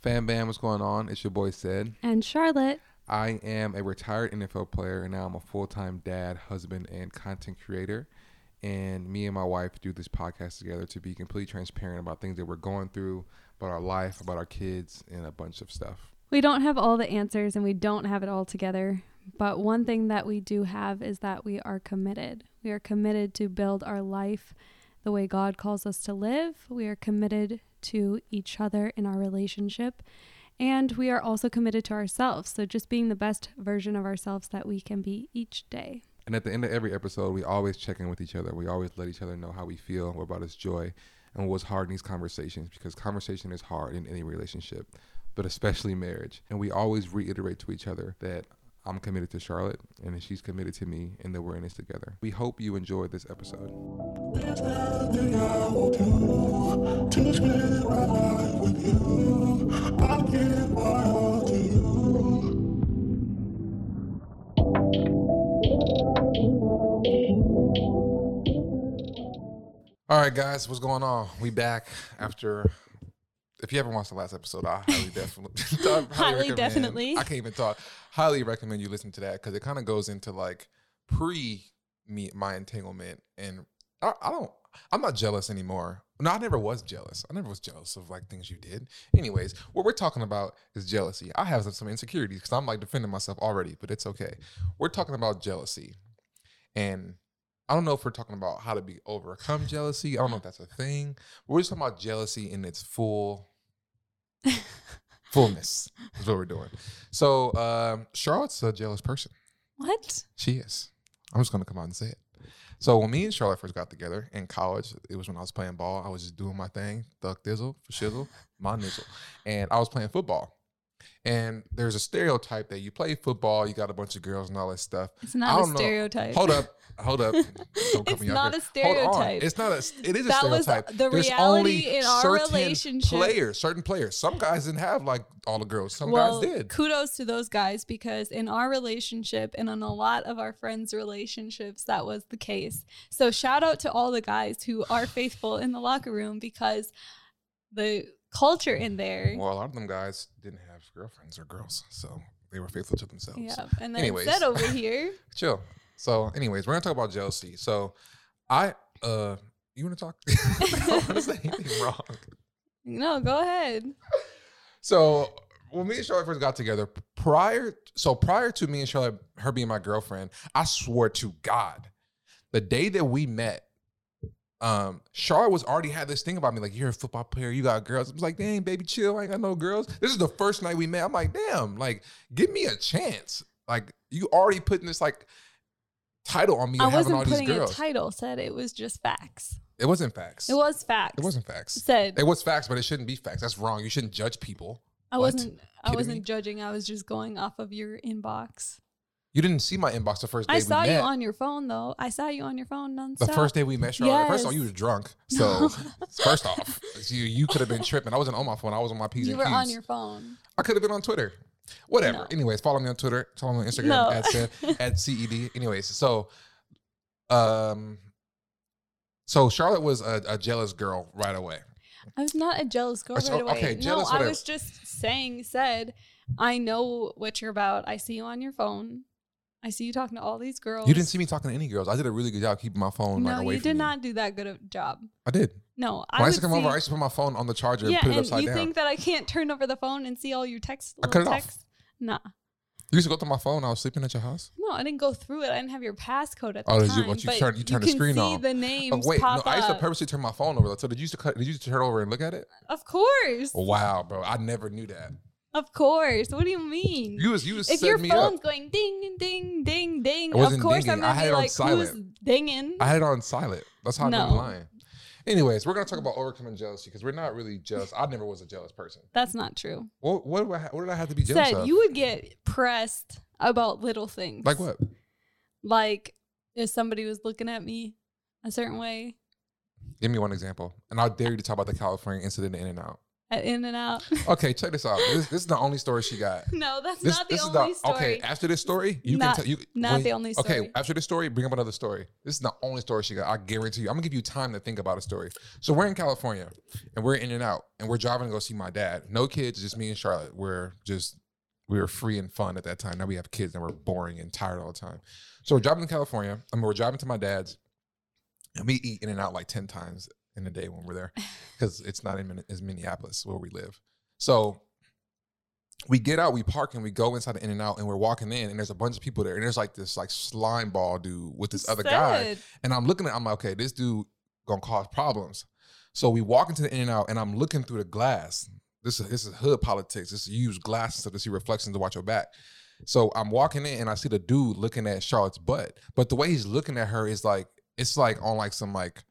Fam Bam, what's going on? It's your boy Sid. And Charlotte. I am a retired NFL player and now I'm a full time dad, husband, and content creator. And me and my wife do this podcast together to be completely transparent about things that we're going through, about our life, about our kids, and a bunch of stuff. We don't have all the answers and we don't have it all together. But one thing that we do have is that we are committed. We are committed to build our life the way God calls us to live. We are committed to each other in our relationship. And we are also committed to ourselves. So just being the best version of ourselves that we can be each day. And at the end of every episode, we always check in with each other. We always let each other know how we feel, what brought us joy, and what's hard in these conversations because conversation is hard in any relationship, but especially marriage. And we always reiterate to each other that I'm committed to Charlotte and she's committed to me and that we're in this together. We hope you enjoyed this episode. All right, guys, what's going on? We back after. If you haven't watched the last episode, I highly definitely, I Highly recommend- definitely. I can't even talk. Highly recommend you listen to that because it kind of goes into like pre me my entanglement, and I, I don't. I'm not jealous anymore. No, I never was jealous. I never was jealous of like things you did. Anyways, what we're talking about is jealousy. I have some, some insecurities because I'm like defending myself already, but it's okay. We're talking about jealousy, and I don't know if we're talking about how to be overcome jealousy. I don't know if that's a thing. But we're just talking about jealousy in its full fullness. Is what we're doing. So um, Charlotte's a jealous person. What? She is. I'm just gonna come out and say it. So when me and Charlotte first got together in college, it was when I was playing ball. I was just doing my thing, thug dizzle for shizzle, my nizzle, and I was playing football. And there's a stereotype that you play football, you got a bunch of girls and all that stuff. It's not a know. stereotype. Hold up, hold up. Don't It's not a stereotype. It's not a. It is a That was stereotype. the There's reality only in our relationship. Players, certain players. Some guys didn't have like all the girls. Some well, guys did. kudos to those guys because in our relationship and in a lot of our friends' relationships, that was the case. So shout out to all the guys who are faithful in the locker room because the culture in there. Well, a lot of them guys didn't have girlfriends or girls, so they were faithful to themselves. yeah, and then Anyways. instead over here, Chill. So, anyways, we're gonna talk about jealousy. So, I uh, you want to talk? I don't to say anything wrong. no, go ahead. So when me and Charlotte first got together, prior so prior to me and Charlotte, her being my girlfriend, I swore to God, the day that we met, um, Charlotte was already had this thing about me, like you're a football player, you got girls. I was like, dang, baby, chill, I ain't got no girls. This is the first night we met. I'm like, damn, like, give me a chance. Like, you already putting this like title on me I of having all wasn't these putting a title. Said it was just facts. it wasn't facts. It was facts. It wasn't facts. said It was facts, but it shouldn't be facts. That's wrong. You shouldn't judge people. I What? wasn't. I wasn't me? judging. I was just going off of your inbox. You didn't see my inbox the first day I saw met. you on your phone though. I saw you on your phone nonstop. the first day we met, Charlotte. First of all, you were drunk. So first off, you you could have been tripping. I wasn't on my phone. I was on my P's You were Q's. on your phone. I could have been on Twitter. Whatever. No. Anyways, follow me on Twitter. Follow me on Instagram No. at Seth, at CED. Anyways, so um, so Charlotte was a, a jealous girl right away. I was not a jealous girl right away. okay, jealous, no, I was just saying. Said, I know what you're about. I see you on your phone. I see you talking to all these girls. You didn't see me talking to any girls. I did a really good job keeping my phone No, like away you did me. not do that good a job. I did. No, When I I used to come see, over, I used to put my phone on the charger yeah, and put it upside you down. think that I can't turn over the phone and see all your text? I cut it off. Nah, you used to go through my phone. I was sleeping at your house. no, I didn't go through it. I didn't have your passcode at the Oh, time. did you- but you turned- you turned the screen on. the Oh, names wait, no, I used to purposely turn my phone over. So did you used to cut, did you used to turn over and look at it? Of course, Wow, bro, I never knew that. Of course. What do you mean? You was you was if your phone's up. going ding ding ding ding, of course dinging. I'm I gonna be like, who's dinging? I had it on silent. That's how I I'm No. lying. Anyways, we're gonna talk about overcoming jealousy because we're not really jealous. I never was a jealous person. That's not true. What what, do I ha- what did I have to be jealous Said of? you would get pressed about little things. like what? Like if somebody was looking at me a certain way. Give me one example, and I'll dare you to talk about the California incident In-N-Out. At In-N-Out. Okay, check this out. This, this is the only story she got. no, that's This, not the this only is the story. okay. After this story, you Not- can tell you not when- the only story. Okay, after this story, bring up another story. This is the only story she got. I guarantee you. I'm gonna give you time to think about a story. So we're in California, and we're In-N-Out, and we're driving to go see my dad. No kids, just me and Charlotte. We're just we were free and fun at that time. Now we have kids, and we're boring and tired all the time. So we're driving to California. I mean, we're driving to my dad's, and we eat In-N-Out like ten times in a day when we're there, because it's not in it's Minneapolis where we live. So we get out, we park, and we go inside the In-N-Out, and we're walking in, and there's a bunch of people there, and there's like this like slime ball dude with this other guy, and I'm looking at, I'm like, okay, this dude gonna cause problems. So we walk into the In-N-Out, and I'm looking through the glass. This is this is hood politics. This is you use glasses so to see reflections to watch your back. So I'm walking in, and I see the dude looking at Charlotte's butt, but the way he's looking at her is like it's like on like some like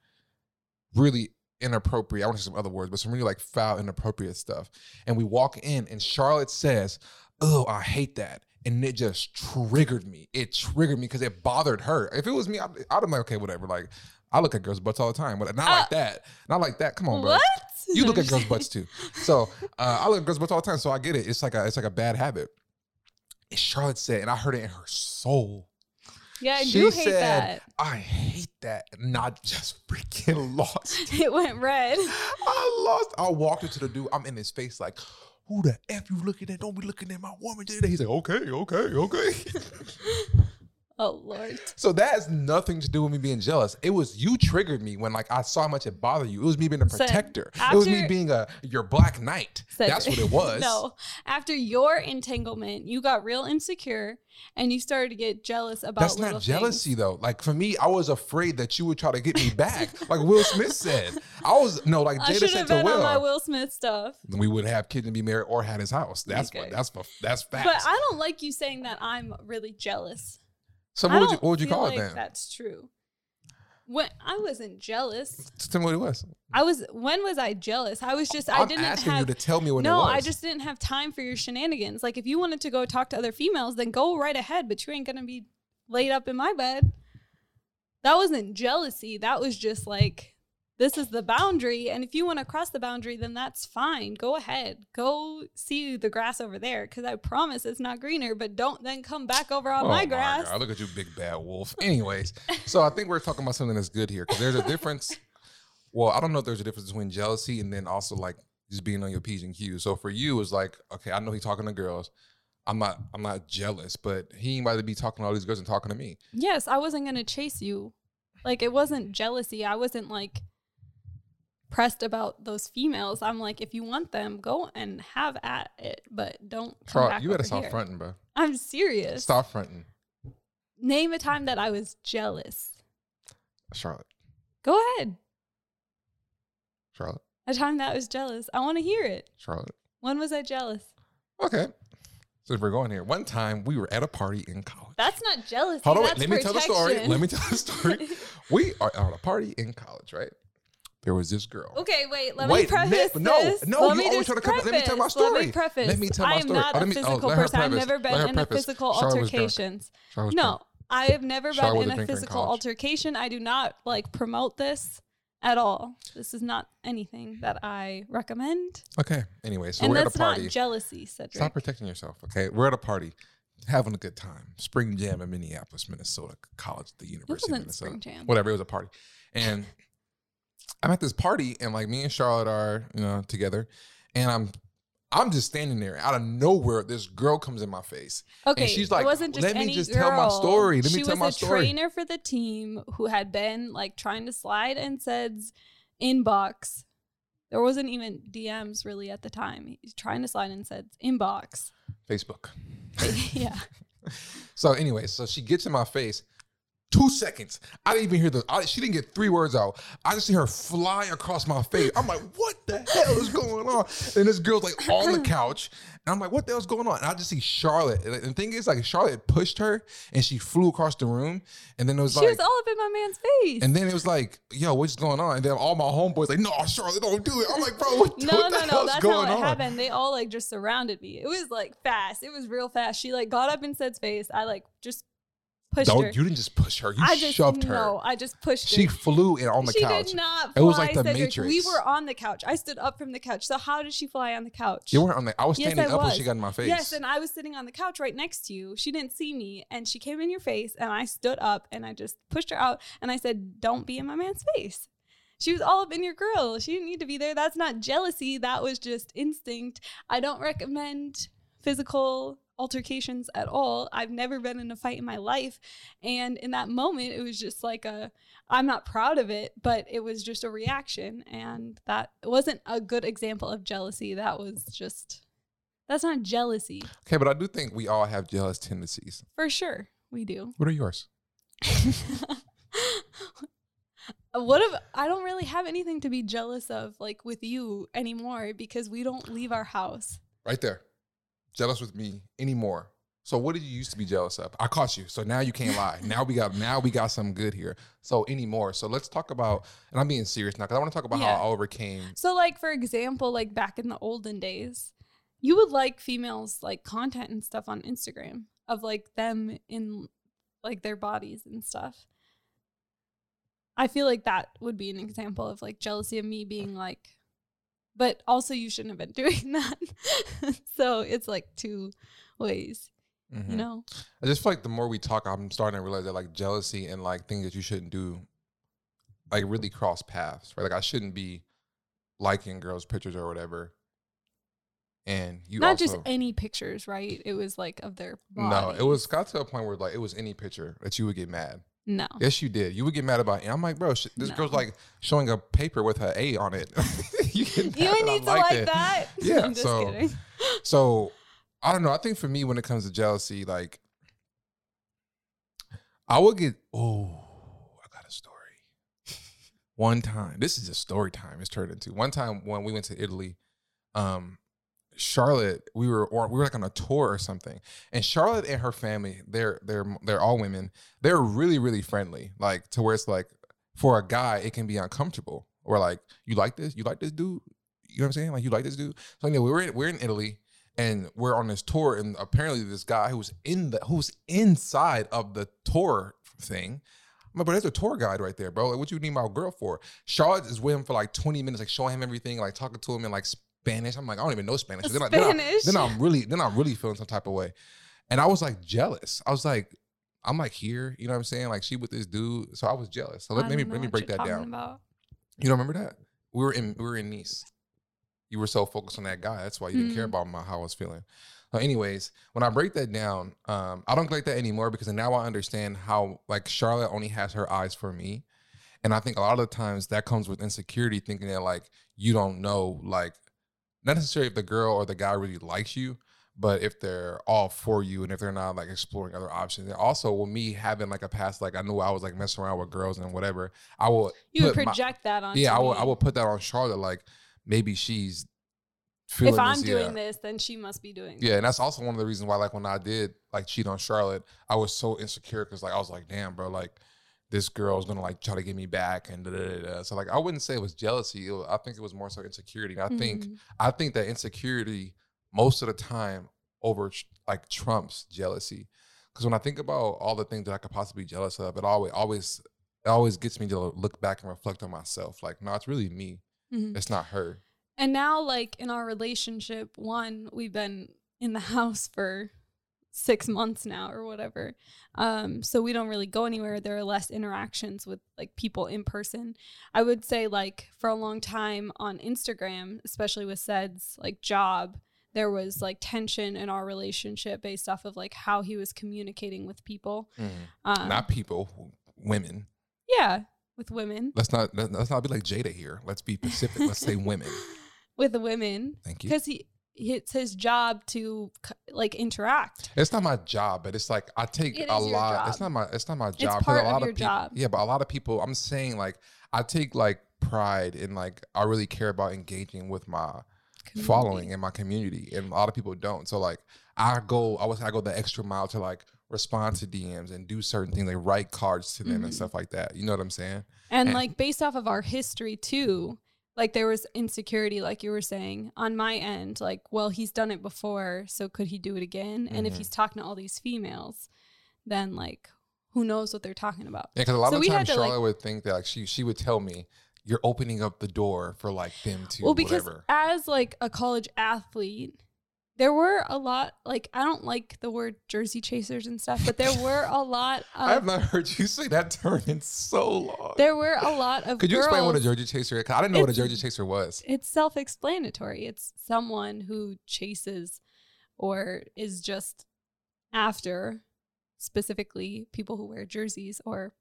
really inappropriate. I want to say some other words, but some really like foul, inappropriate stuff. And we walk in, and Charlotte says, "Oh, I hate that." And it just triggered me. It triggered me because it bothered her. If it was me, I'd, I'd have like, okay, whatever. Like, I look at girls' butts all the time, but not Uh, like that. Not like that. Come on, bro. What? You look at girls' butts too. So uh, I look at girls' butts all the time. So I get it. It's like a it's like a bad habit. And Charlotte said, and I heard it in her soul. Yeah, I she do hate said, that. I hate that. And I just freaking lost. It went red. I lost. I walked into the dude. I'm in his face like, who the F you looking at? Don't be looking at my woman today. He's like, okay, okay, okay. Oh Lord. so that has nothing to do with me being jealous. It was you triggered me when like I saw how much it bothered you. It was me being a protector. it was me being a your black knight. Said- That's what it was. no. After your entanglement, you got real insecure and you started to get jealous about That's not jealousy things. though. Like for me, I was afraid that you would try to get me back, like Will Smith said. I was no, like I Jada should said have to Will. my Will Smith stuff. we wouldn't have kids and be married or had his house. That's Okay. what that's that's facts. But I don't like you saying that I'm really jealous. So I what would you what would you call like it then? That's true. When I wasn't jealous, Just Tell me what it was. I was. When was I jealous? I was just. I I'm didn't asking have. you to tell me what no. I just didn't have time for your shenanigans. Like if you wanted to go talk to other females, then go right ahead. But you ain't gonna be laid up in my bed. That wasn't jealousy. That was just like this is the boundary, and if you want to cross the boundary, then that's fine. Go ahead. Go see the grass over there, because I promise it's not greener. But don't then come back over on Oh my grass. God, look at you, big bad wolf. Anyways, so I think we're talking about something that's good here because there's a difference. Well, I don't know if there's a difference between jealousy and then also like just being on your p's and q's. So for you, it's like okay, I know he's talking to girls. I'm not. I'm not jealous, but he ain't about to be talking to all these girls and talking to me. Yes, I wasn't gonna chase you. Like it wasn't jealousy. I wasn't like pressed about those females. I'm like, if you want them, go and have at it, but don't come back you gotta stop here. fronting, bro. I'm serious. Stop fronting, Name a time that I was jealous. Charlotte. Go ahead. Charlotte. A time that I was jealous. I want to hear it. Charlotte. When was I jealous? Okay. So if we're going here, one time we were at a party in college. That's not jealousy. Hold on, wait. Let me tell the story. Let me tell the story. we are at a party in college, right? There was this girl. Okay, wait. Let Wait, me preface ne- no, this. no, Let you me always try to come- let me tell my preface. Let me preface. Let me tell my story. I am not Oh, a me- oh, physical let person. I've never been in a physical altercations. No. I have never was been in a in physical college. altercation. I do not like promote this at all. This is not anything that I recommend. Okay. Anyway, so and we're at a that's party. not jealousy, Cedric. Stop protecting yourself. Okay. We're at a party, having a good time. Spring jam in Minneapolis, Minnesota College, the University of Minnesota. spring jam. Whatever. It was a party, and I'm at this party, and like me and Charlotte are, you know, together, and I'm. I'm just standing there. Out of nowhere, this girl comes in my face. Okay, she's it like, wasn't just "Let me just tell my story. Let me she was a trainer for the team who had been like trying to slide and Ced's inbox. There wasn't even DMs really at the time. He's trying to slide and Ced's inbox. Facebook. yeah. So anyway, so she gets in my face. Two seconds. I didn't even hear the. I, she didn't get three words out. I just see her fly across my face. I'm like, what the hell is going on? And this girl's like on the couch, and I'm like, what the hell's going on? And I just see Charlotte. And the thing is, like, Charlotte pushed her, and she flew across the room. And then it was She like, was all up in my man's face. and then it was like, yo, what's going on? And then all my homeboys like, no, Charlotte, don't do it. I'm like, bro, what, no, what no, no. That's how it on? happened. They all like just surrounded me. It was like fast. It was real fast. She like got up in Ced's face. I like just pushed Don't her. you didn't just push her. You I just shoved her. no, I just pushed She her. She flew in on the she couch. She did not. It was fly, like the Cedric. We were on the couch. I stood up from the couch. So how did she fly on the couch? You weren't on the. I was Yes, standing I up when she got in my face. Yes, and I was sitting on the couch right next to you. She didn't see me, and she came in your face, and I stood up and I just pushed her out, and I said, "Don't be in my man's face." She was all up in your grill. She didn't need to be there. That's not jealousy. That was just instinct. I don't recommend physical altercations at all. I've never been in a fight in my life, and in that moment, it was just like a. I'm not proud of it, but it was just a reaction, and that wasn't a good example of jealousy. That was just. That's not jealousy. okay, but I do think we all have jealous tendencies. For sure, we do. What are yours? what if I don't really have anything to be jealous of, like with you anymore, because we don't leave our house. Right there. Jealous with me anymore. So what did you used to be jealous of? I caught you. So now you can't lie. now we got now we got some good here. So anymore. So let's talk about and I'm being serious now because I want to talk about Yeah. how I overcame. So, like for example, like back in the olden days, you would like females like content and stuff on Instagram of like them in like their bodies and stuff. I feel like that would be an example of like jealousy of me being like, but also you shouldn't have been doing that. so it's like two ways, Mhm. you know? I just feel like the more we talk, I'm starting to realize that like jealousy and like things that you shouldn't do, like really cross paths, right? Like I shouldn't be liking girls' pictures or whatever. And you Not also, just any pictures, right? It was like of their no, it was got to a point where like it was any picture that you would get mad. No. Yes, you did. You would get mad about. it. I'm like, bro, sh- this No. girl's like showing a paper with her A on it. you You that need to like it. that. Yeah, I'm just so- kidding. So I don't know. I think for me, when it comes to jealousy, like I would get. Oh, I got a story. One time, this is a story time. It's turned into one time when we went to Italy. Um, Charlotte, we were or we were like on a tour or something, and Charlotte and her family, they're they're they're all women. They're really really friendly, like to where it's like for a guy, it can be uncomfortable. Or like, you like this? You like this dude? You know what I'm saying? Like, you like this dude? So anyway, we're in, we're in Italy and we're on this tour, and apparently this guy who's in the who's inside of the tour thing. I'm like, but there's a tour guide right there, bro. Like, what you need my girl for? Charlotte is with him for like 20 minutes, like showing him everything, like talking to him and like Spanish. I'm like, I don't even know Spanish. Then, I, then, I, then I'm really, then I'm really feeling some type of way, and I was like jealous. I was like, I'm like here, you know what I'm saying? Like she with this dude, so I was jealous. So let, let me let me break that down. About. You don't remember that? We were in we were in Nice. You were so focused on that guy. That's why you didn't care Mm. about my, how I was feeling. So anyways, when I break that down, um, I don't like that anymore because now I understand how like Charlotte only has her eyes for me. And I think a lot of the times that comes with insecurity, thinking that like you don't know, like not necessarily if the girl or the guy really likes you, but if they're all for you and if they're not like exploring other options. And also with me having like a past, like I knew I was like messing around with girls and whatever, I will You would put my- project that on. yeah, I will. me. I will put that on Charlotte. Like maybe she's feeling. If I'm this, doing yeah. this, then she must be doing. Yeah, and that's also one of the reasons why, like, when I did like cheat on Charlotte, I was so insecure because, like, I was like, "Damn, bro, like, this girl is gonna like try to get me back," and da, da, da, so, like, I wouldn't say it was jealousy. It was- I think it was more so insecurity. And I think, Mhm. I think that insecurity most of the time over like trumps jealousy. Because when I think about all the things that I could possibly be jealous of, it always, always, it always gets me to look back and reflect on myself. Like, no, it's really me. Mhm. It's not her. And now, like in our relationship, one, we've been in the house for six months now or whatever. Um, so we don't really go anywhere. There are less interactions with like people in person. I would say like for a long time on Instagram, especially with Ced's like job, there was like tension in our relationship based off of like how he was communicating with people. Um, not people, women. yeah, with women. Let's not let- let's not be like Jada here. Let's be specific. let's say women. With the women. Thank you. Because he it's his job to like interact. It's not my job, but it's like I take It a lot. It's not my it's not my job. 'cause part a of lot your people, job. Yeah, but a lot of people. I'm saying like I take like pride in like I really care about engaging with my following in my community, and a lot of people don't. So like I go, I was I go the extra mile to like respond to DMs and do certain things, like write cards to them Mhm. and stuff like that. You know what I'm saying? And And- like based off of our history too, like there was insecurity, like you were saying, on my end. Like, well, he's done it before, so could he do it again? And if Mhm. he's talking to all these females, then like who knows what they're talking about. Yeah, because a lot So of times to, like- Charlotte would think that like she she would tell me you're opening up the door for like them to well because whatever. as like a college athlete there were a lot like i don't like the word jersey chasers and stuff but there were a lot Of, I have not heard you say that term in so long. there were a lot of Could you girls, explain what a Jersey chaser? I didn't know what a Jersey chaser was. it's self-explanatory it's someone who chases or is just after specifically people who wear jerseys or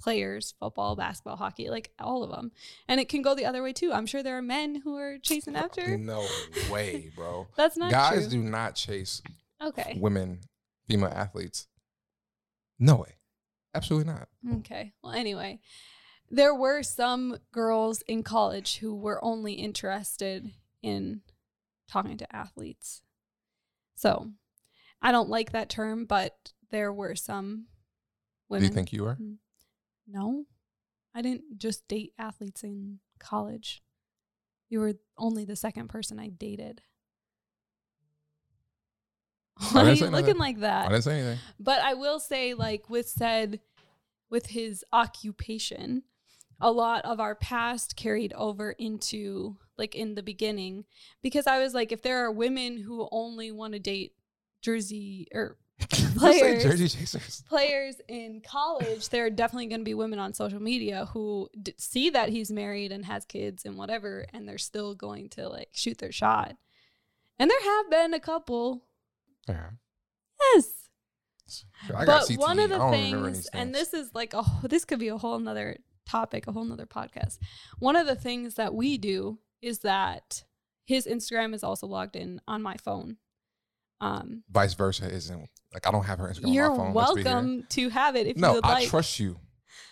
players football basketball hockey like all of them and it can go the other way too i'm sure there are men who are chasing after No way, bro. that's not Guys true do not chase okay women, female athletes. No way. Absolutely not. Okay. Well, anyway, there were some girls in college who were only interested in talking to athletes. So I don't like that term, but there were some women. Do you think you are? Mm-hmm. No, I didn't just date athletes in college. You were only the second person I dated. Why are you looking nothing. like that? I didn't say anything. But I will say, like with Ced, with his occupation, a lot of our past carried over into like in the beginning because I was like, if there are women who only want to date Jersey or Players. Jersey chasers. players in college, there are definitely going to be women on social media who d- see that he's married and has kids and whatever, and they're still going to like shoot their shot. And there have been a couple. Yeah. Yes. I got but CTE. one of the I don't remember any things, and this is like a this could be a whole nother topic, a whole nother podcast. One of the things that we do is that his Instagram is also logged in on my phone. Um, vice versa isn't like I don't have her Instagram you're on my phone. welcome to have it if you No, would I like. trust you.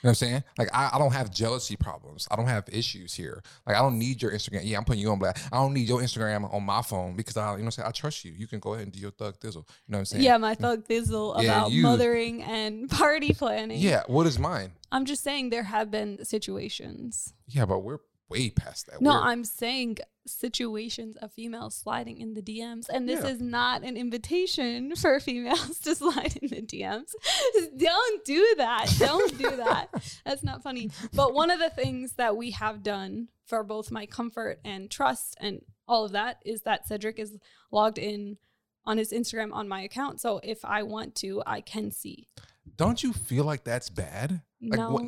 You know what I'm saying? Like I, I don't have jealousy problems. I don't have issues here. Like I don't need your Instagram. Yeah, I'm putting you on black. I don't need your Instagram on my phone because I, you know what I'm saying? I trust you. You can go ahead and do your thug thizzle. You know what I'm saying? yeah, my thug thizzle Yeah, about you- mothering and party planning. Yeah, what is mine? I'm just saying there have been situations. Yeah, but we're way past that. No, We're- I'm saying situations of females sliding in the DMs. And this Yeah. is not an invitation for females to slide in the DMs. Don't do that. Don't do that. That's not funny. But one of the things that we have done for both my comfort and trust and all of that is that Cedric is logged in on his Instagram on my account. So if I want to, I can see. don't you feel like that's bad? Like no. what?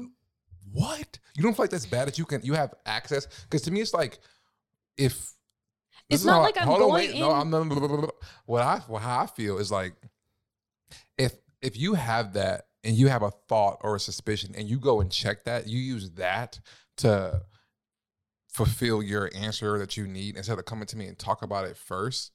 What? You don't feel like that's bad that you can you have access? Because to me, it's like if It's not how I- like I'm going wait, No, I'm not. What I what how I feel is like if if you have that and you have a thought or a suspicion and you go and check that, you use that to fulfill your answer that you need instead of coming to me and talk about it first.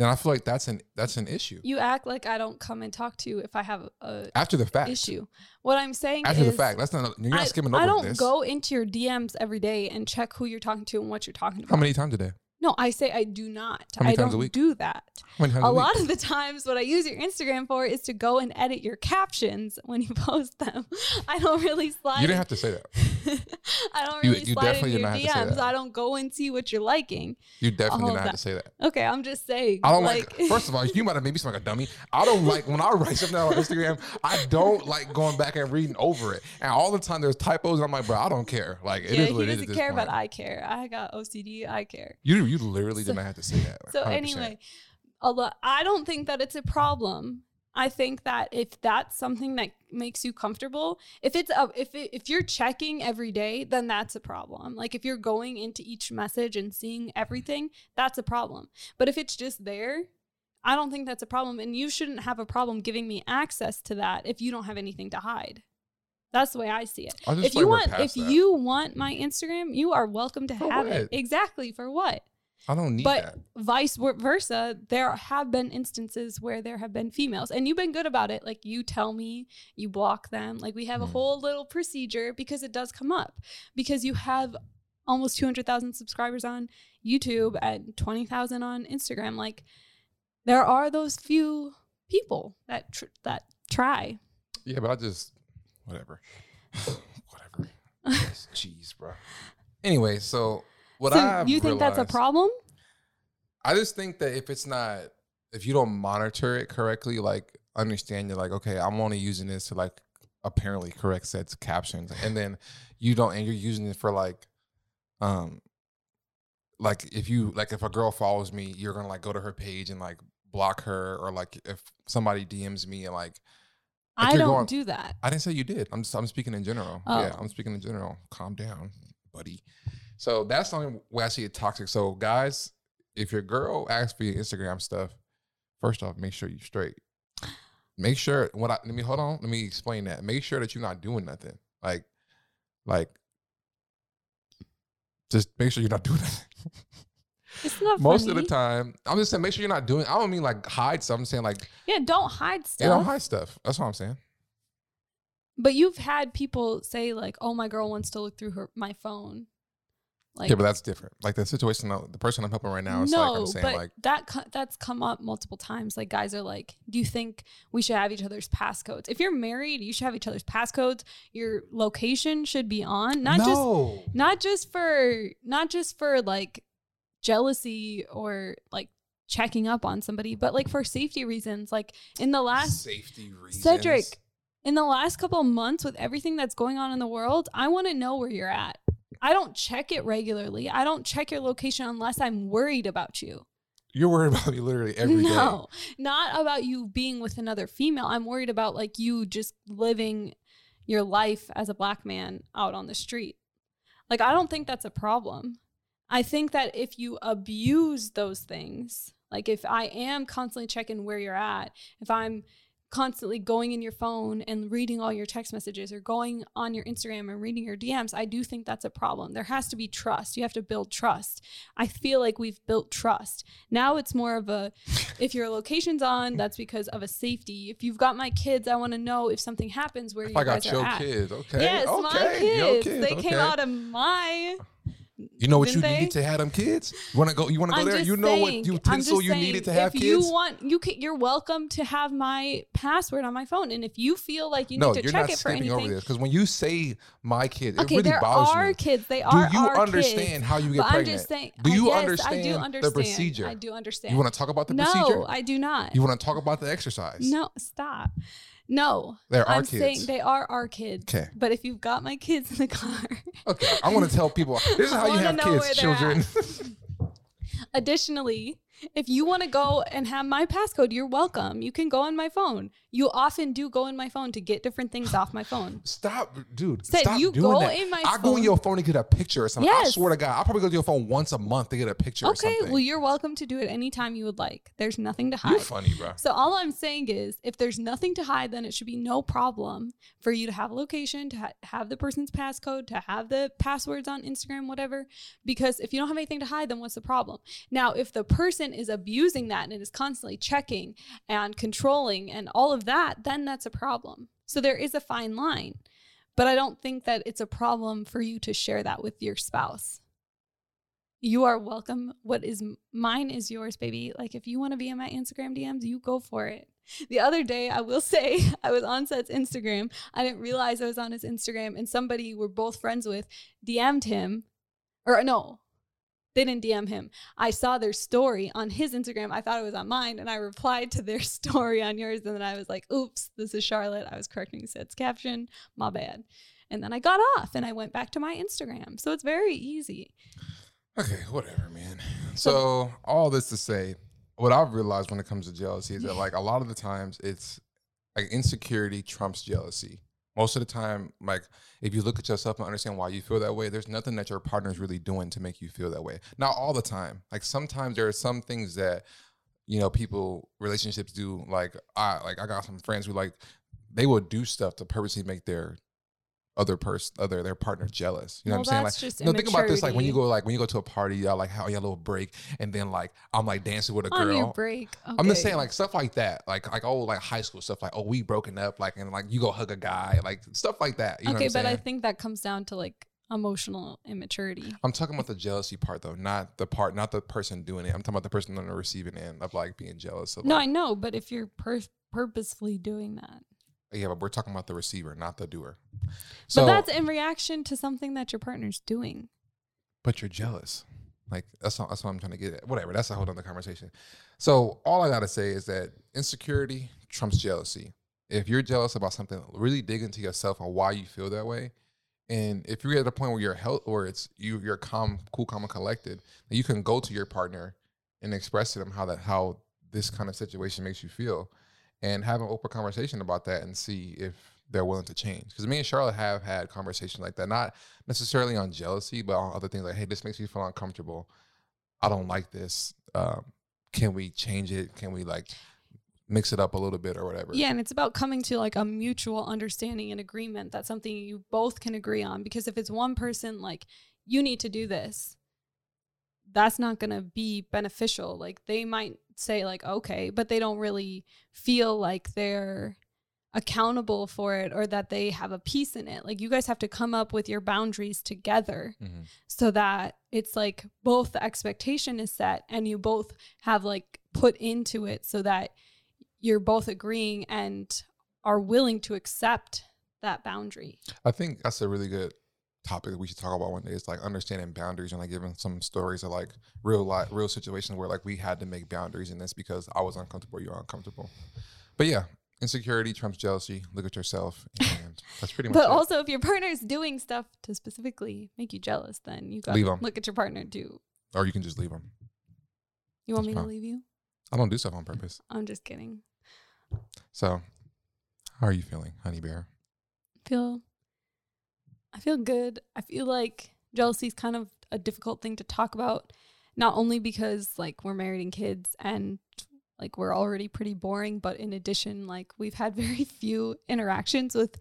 Then I feel like that's an that's an issue. You act like I don't come and talk to you if I have a After the fact, issue. What I'm saying after the fact, that's not you're not I, skimming over I don't this. go into your DMs every day and check who you're talking to and what you're talking about. How many times a day? No, I say I do not. I don't do that. How many times A a lot of the times, what I use your Instagram for is to go and edit your captions when you post them. I don't really slide. You didn't have to say that. I don't really you slide definitely into your not have to say DMs. that. I don't go and see what you're liking. You definitely did not have to say that. Okay, I'm just saying. I don't like, like first of all, you might have made me sound like a dummy. I don't like when I write something on Instagram, I don't like going back and reading over it. And all the time there's typos, and I'm like, bro, I don't care. Like it is yeah, what he it is. doesn't at this care, but I care. I got OCD. I care. you you literally So- did not have to say that. So 100%. anyway, a lot. I don't think that it's a problem. I think that if that's something that makes you comfortable, if it's a, if it, if you're checking every day, then that's a problem. Like if you're going into each message and seeing everything, that's a problem. But if it's just there, I don't think that's a problem, and you shouldn't have a problem giving me access to that if you don't have anything to hide. That's the way I see it. If you want, if that. you want my Instagram, you are welcome to For have it. Exactly for what? I don't need but that. vice versa there have been instances where there have been females and you've been good about it like you tell me you block them like we have a Hmm. whole little procedure because it does come up because you have almost 200,000 subscribers on YouTube and 20,000 on Instagram like there are those few people that tr- that try Yeah, but I just whatever. whatever. Jeez, bro. Anyway, so what so I you think that's a problem I just think that if it's not, if you don't monitor it correctly, like understand you're like, okay, I'm only using this to like apparently correct sets captions, and then you don't, and you're using it for like, um, like if you like if a girl follows me, you're gonna like go to her page and like block her, or like if somebody DMs me and like. like I don't going- do that. I didn't say you did. I'm just, I'm speaking in general. Yeah, Oh. I'm speaking in general. Calm down, buddy. So that's the only way I see it toxic. So guys, if your girl asks for your Instagram stuff, first off, make sure you're straight. Make sure what I let me hold on. Let me explain that. Make sure that you're not doing nothing. Like, like, just make sure you're not doing nothing. It's not Most of the time, I'm just saying, make sure you're not doing. I don't mean like hide stuff. I'm saying like, Yeah, don't hide stuff. you don't hide stuff. That's what I'm saying. But you've had people say like, "Oh, my girl wants to look through her my phone." Like, yeah, but that's different. Like the situation, the person I'm helping right now, it's no, like I'm saying, but like, that co- that's come up multiple times. Like guys are like, "Do you think we should have each other's passcodes? If you're married, you should have each other's passcodes. Your location should be on, not just not just for not just for like jealousy or like checking up on somebody, but like for safety reasons. Like in the last safety reasons. Cedric, in the last couple of months with everything that's going on in the world, I want to know where you're at. I don't check it regularly. I don't check your location unless I'm worried about you. you're worried about me literally every day. no, not about you being with another female. I'm worried about like you just living your life as a black man out on the street. Like, I don't think that's a problem. I think that if you abuse those things, like if I am constantly checking where you're at, if I'm constantly going in your phone and reading all your text messages or going on your Instagram and reading your DMs, I do think that's a problem. There has to be trust. You have to build trust. I feel like we've built trust. Now it's more of a if your location's on, that's because of a safety. If you've got my kids, I want to know if something happens where If you I got guys your at. kids, okay. Yes, okay. my your kids. They came out of my. You know what you they? need to have them kids? You want to go? You want to go I'm there? You know what saying- I'm utensil you saying, needed to have if kids? you want, you can, you're welcome to have my password on my phone, and if you feel like you no, need to check it for anything, over this because when you say my kids, it okay, really there bothers are me. kids. They are. Do you understand kids. how you get But I'm pregnant? just saying. Do you yes, understand, I do the procedure? I do understand. You want to talk about the no, procedure? No, I do not. You want to talk about the exercise? No, stop. No, They're our I'm kids. saying they are our kids. 'Kay. But if you've got my kids in the car, Okay, I want to tell people this is how you have kids, children. Additionally, if you want to go and have my passcode, you're welcome. You can go on my phone. You often do go in my phone to get different things off my phone. Stop, dude. Said stop you doing go that. in my I go in your phone to get a picture or something. Yes. I swear to God, I'll probably go to your phone once a month to get a picture or something. Okay, something. well, you're welcome to do it anytime you would like. There's nothing to hide. You're funny, bro. So all I'm saying is, if there's nothing to hide, then it should be no problem for you to have a location, to ha- have the person's passcode, to have the passwords on Instagram, whatever. Because if you don't have anything to hide, then what's the problem? Now, if the person is abusing that and is constantly checking and controlling and all of that, then that's a problem. So there is a fine line. But I don't think that it's a problem for you to share that with your spouse. You are welcome. What is mine is yours, baby. Like if you want to be in my Instagram DMs, you go for it. The other day, I will say, I was on Seth's Instagram. I didn't realize I was on his Instagram, and somebody we're both friends with DM'd him, or no, they didn't DM him. I saw their story on his Instagram. I thought it was on mine, and I replied to their story on yours. And then I was like, "Oops, this is Charlotte." I was correcting Seth's caption. My bad. And then I got off, and I went back to my Instagram. So it's very easy. Okay, whatever, man. So all this to say, what I've realized when it comes to jealousy is that like a lot of the times it's like insecurity trumps jealousy. Most of the time, like if you look at yourself and understand why you feel that way, there's nothing that your partner is really doing to make you feel that way. Not all the time. Like sometimes there are some things that you know people relationships do. Like I like I got some friends who like they will do stuff to purposely make their other person, other their partner jealous. You know Well, what I'm saying? Like, you think about this. Like when you go, like when you go to a party, y'all like how a little break, and then like I'm like dancing with a girl. break. I'm just saying like stuff like that, like like oh like high school stuff, like oh we broken up, like and like you go hug a guy, like stuff like that. You know okay, what I'm but I think that comes down to like emotional immaturity. I'm talking about the jealousy part though, not the part, not the person doing it. I'm talking about the person on the receiving end of like being jealous. Of, No, like, I know, but if you're pur- purposefully doing that, yeah, but we're talking about the receiver, not the doer. but that's in reaction to something that your partner's doing. but you're jealous. Like that's not, that's what I'm trying to get at. Whatever, that's a whole other conversation. So all I gotta say is that insecurity trumps jealousy. if you're jealous about something, really dig into yourself on why you feel that way. And if you're at a point where you're health or it's you you're calm, cool, calm, and collected, you can go to your partner and express to them how that how this kind of situation makes you feel, and have an open conversation about that and see if they're willing to change. Because me and Charlotte have had conversations like that, not necessarily on jealousy, but on other things like, hey, this makes me feel uncomfortable. I don't like this. Um, can we change it? Can we like mix it up a little bit or whatever? Yeah, and it's about coming to like a mutual understanding and agreement that's something you both can agree on. Because if it's one person, like, you need to do this, that's not going to be beneficial. Like, they might say, like, okay, but they don't really feel like they're accountable for it or that they have a piece in it. Like, you guys have to come up with your boundaries together Mhm. so that it's like both the expectation is set and you both have like put into it so that you're both agreeing and are willing to accept that boundary. I think that's a really good topic that we should talk about one day. is like understanding boundaries and like giving some stories of like real life, real situations where like we had to make boundaries in this because I was uncomfortable, you're uncomfortable. But yeah, insecurity trumps jealousy. Look at yourself, and that's pretty much. But it. also if your partner's doing stuff to specifically make you jealous, then you gotta Leave to 'em. look at your partner too. or you can just leave them. You want That's me to leave you? I don't do stuff on purpose. I'm just kidding. So, how are you feeling, honey bear? feel I feel good. I feel like jealousy is kind of a difficult thing to talk about, not only because like we're married and kids and like we're already pretty boring, but in addition, like we've had very few interactions with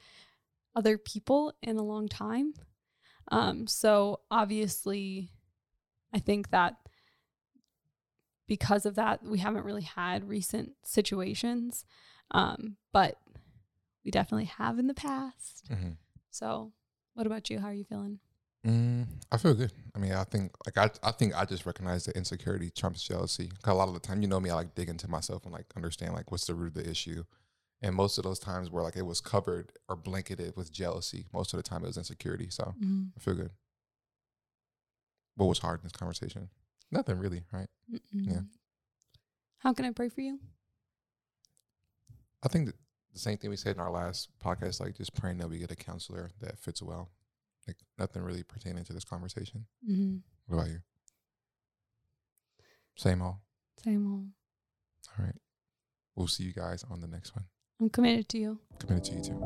other people in a long time. Um, so obviously, I think that because of that, we haven't really had recent situations. Um, but we definitely have in the past. Mm-hmm. So, what about you? How are you feeling? Mm, I feel good. I mean, I think like I, I think I just recognize that insecurity trumps jealousy. Cause a lot of the time, you know me, I like dig into myself and like understand like what's the root of the issue. And most of those times where like it was covered or blanketed with jealousy, most of the time it was insecurity. So I feel good. What was hard in this conversation? Nothing really, right? Yeah. How can I pray for you? I think that the same thing we said in our last podcast, like just praying that we get a counselor that fits well. Like nothing really pertaining to this conversation. Mm-hmm. What about you? Same all. Same old. All right. We'll see you guys on the next one. I'm committed to you. Committed to you too.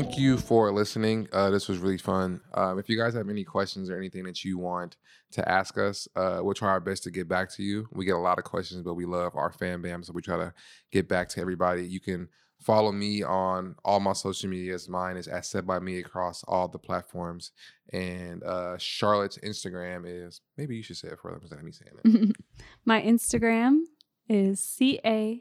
Thank you for listening. Uh, this was really fun. Um, if you guys have any questions or anything that you want to ask us, uh, we'll try our best to get back to you. We get a lot of questions, but we love our fan bam, so we try to get back to everybody. You can follow me on all my social medias. Mine is at said by me across all the platforms, and uh, Charlotte's Instagram is maybe you should say it for them instead of me saying it. My Instagram is ca.pt.